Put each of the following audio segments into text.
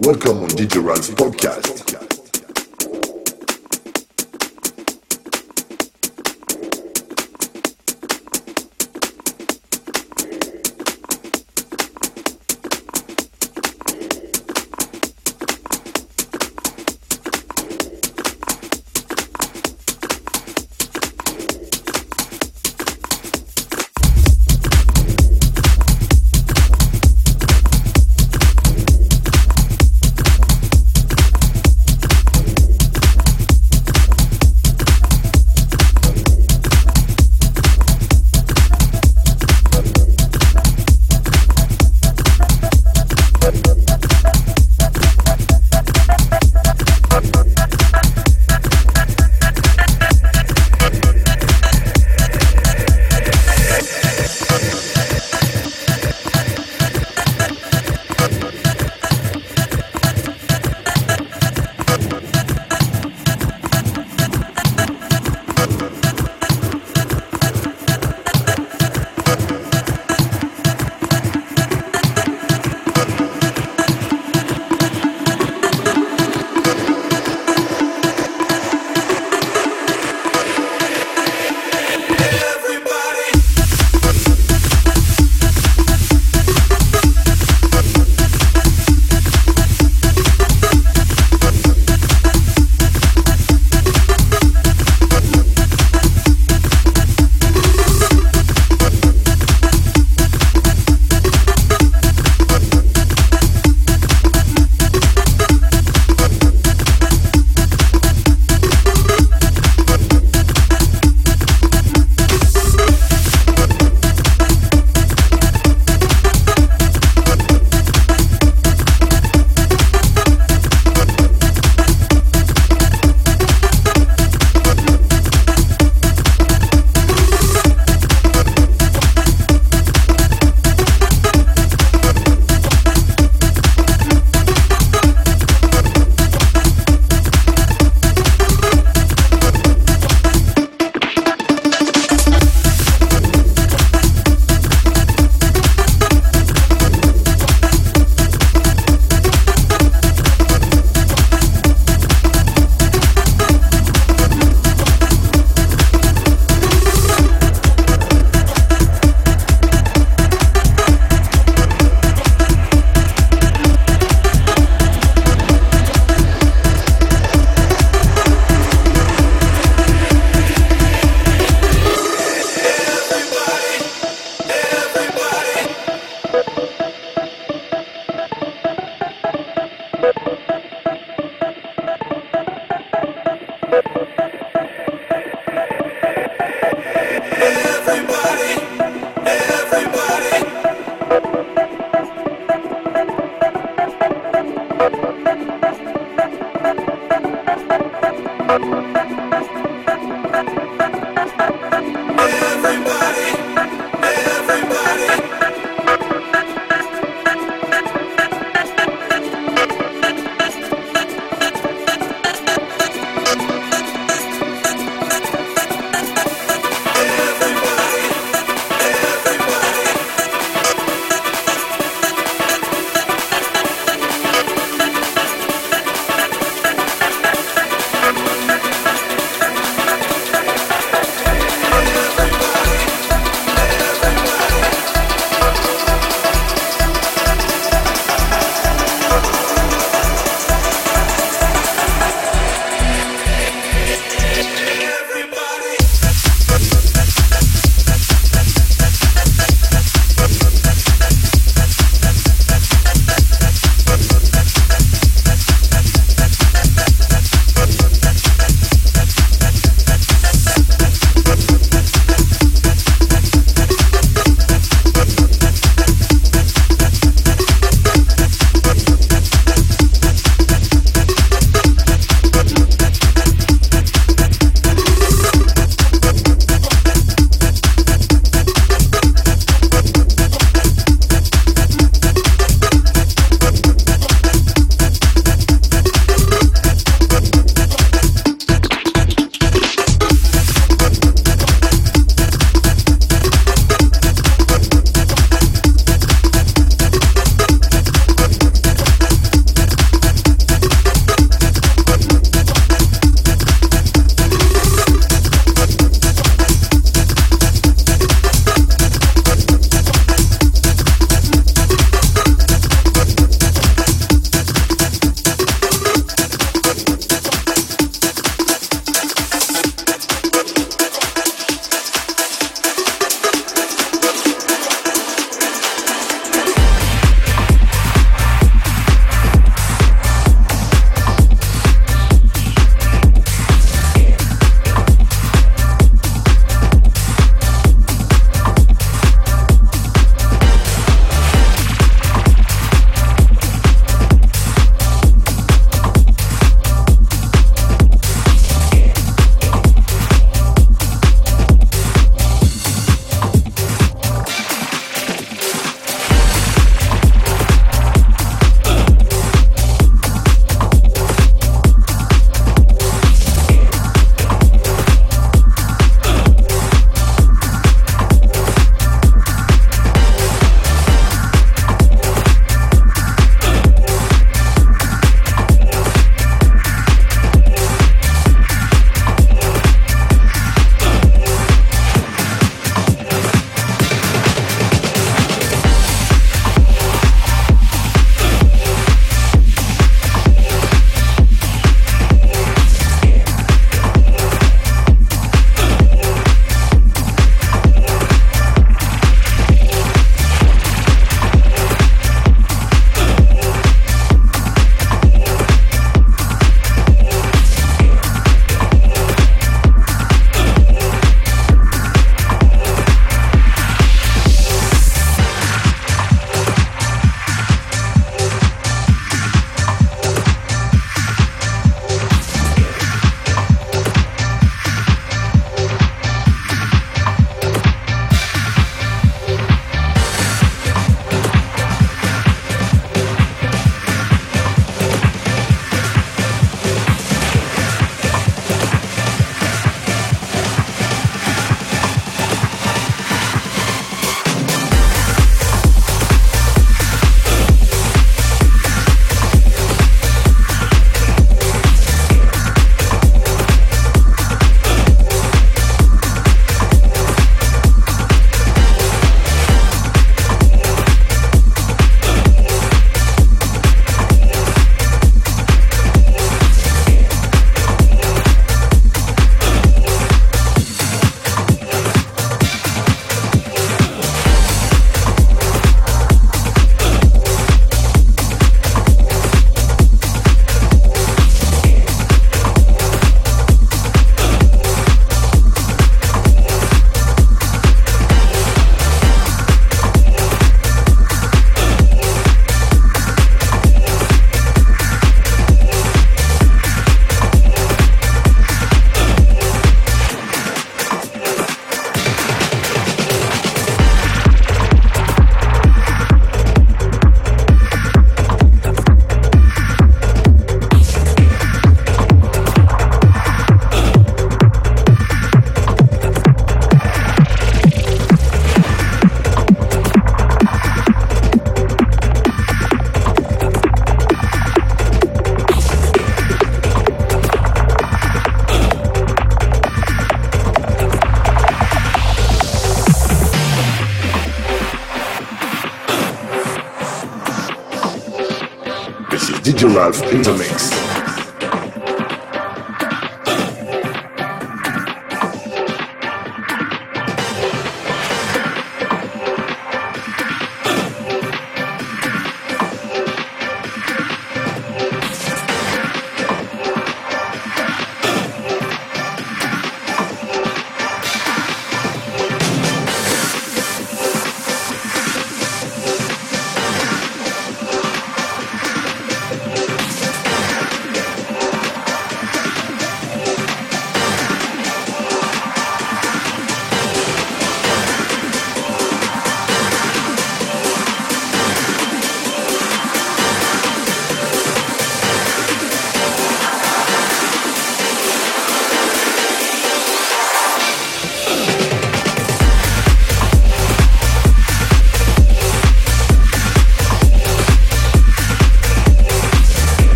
Welcome on Ral's podcast.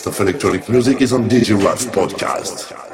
Best of electronic music is on DJ Podcast.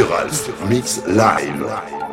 Ralph Mix Live.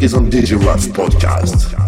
Electronic music is on DJ Ralph Podcast.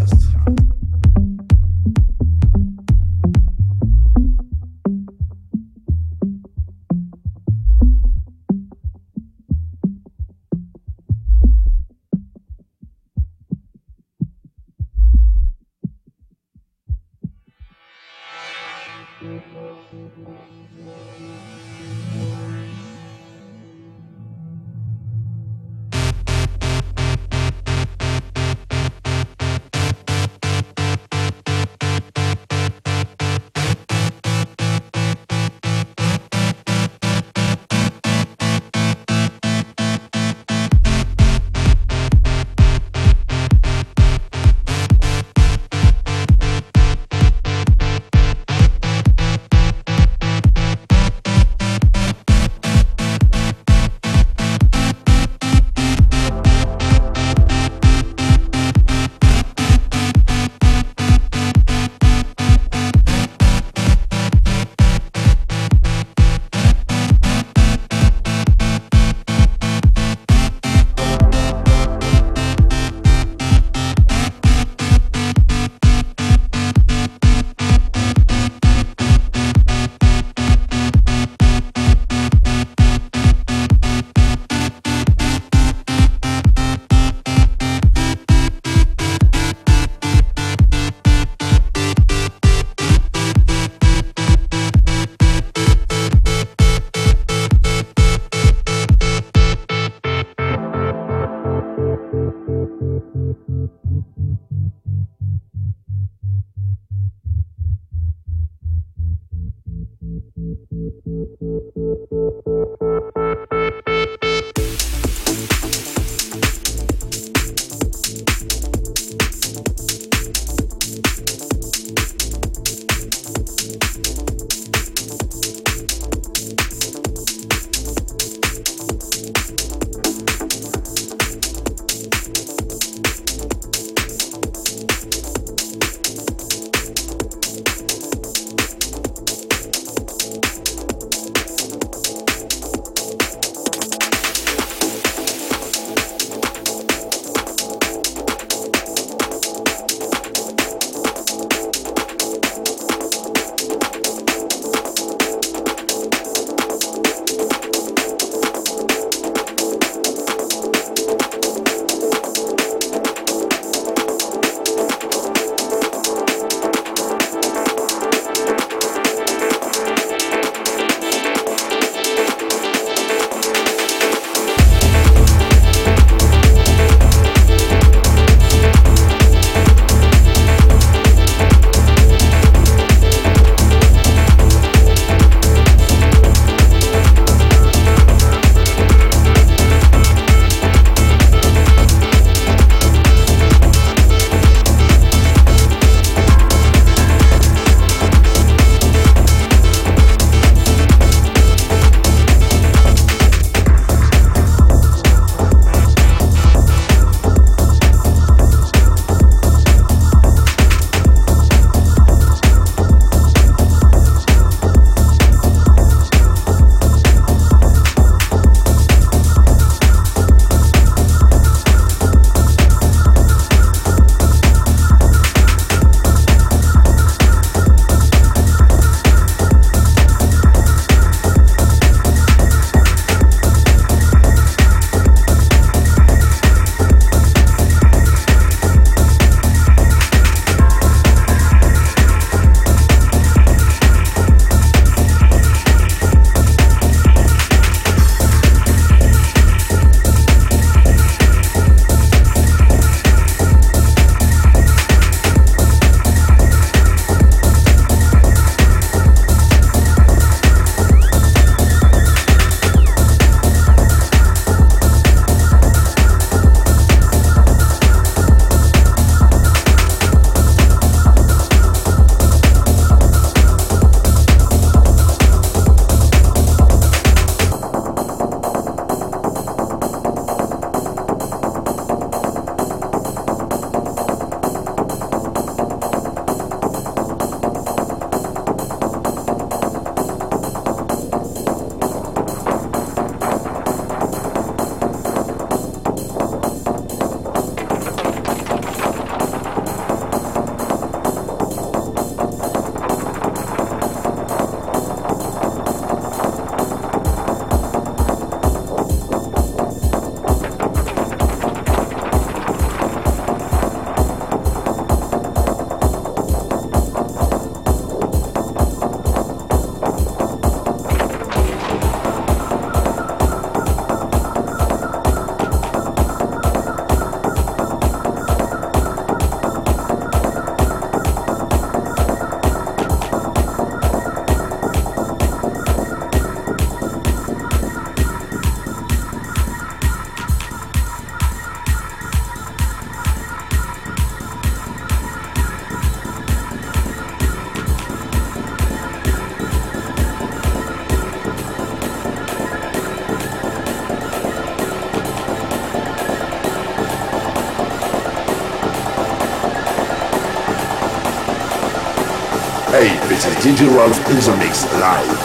Is Ralph in the mix live.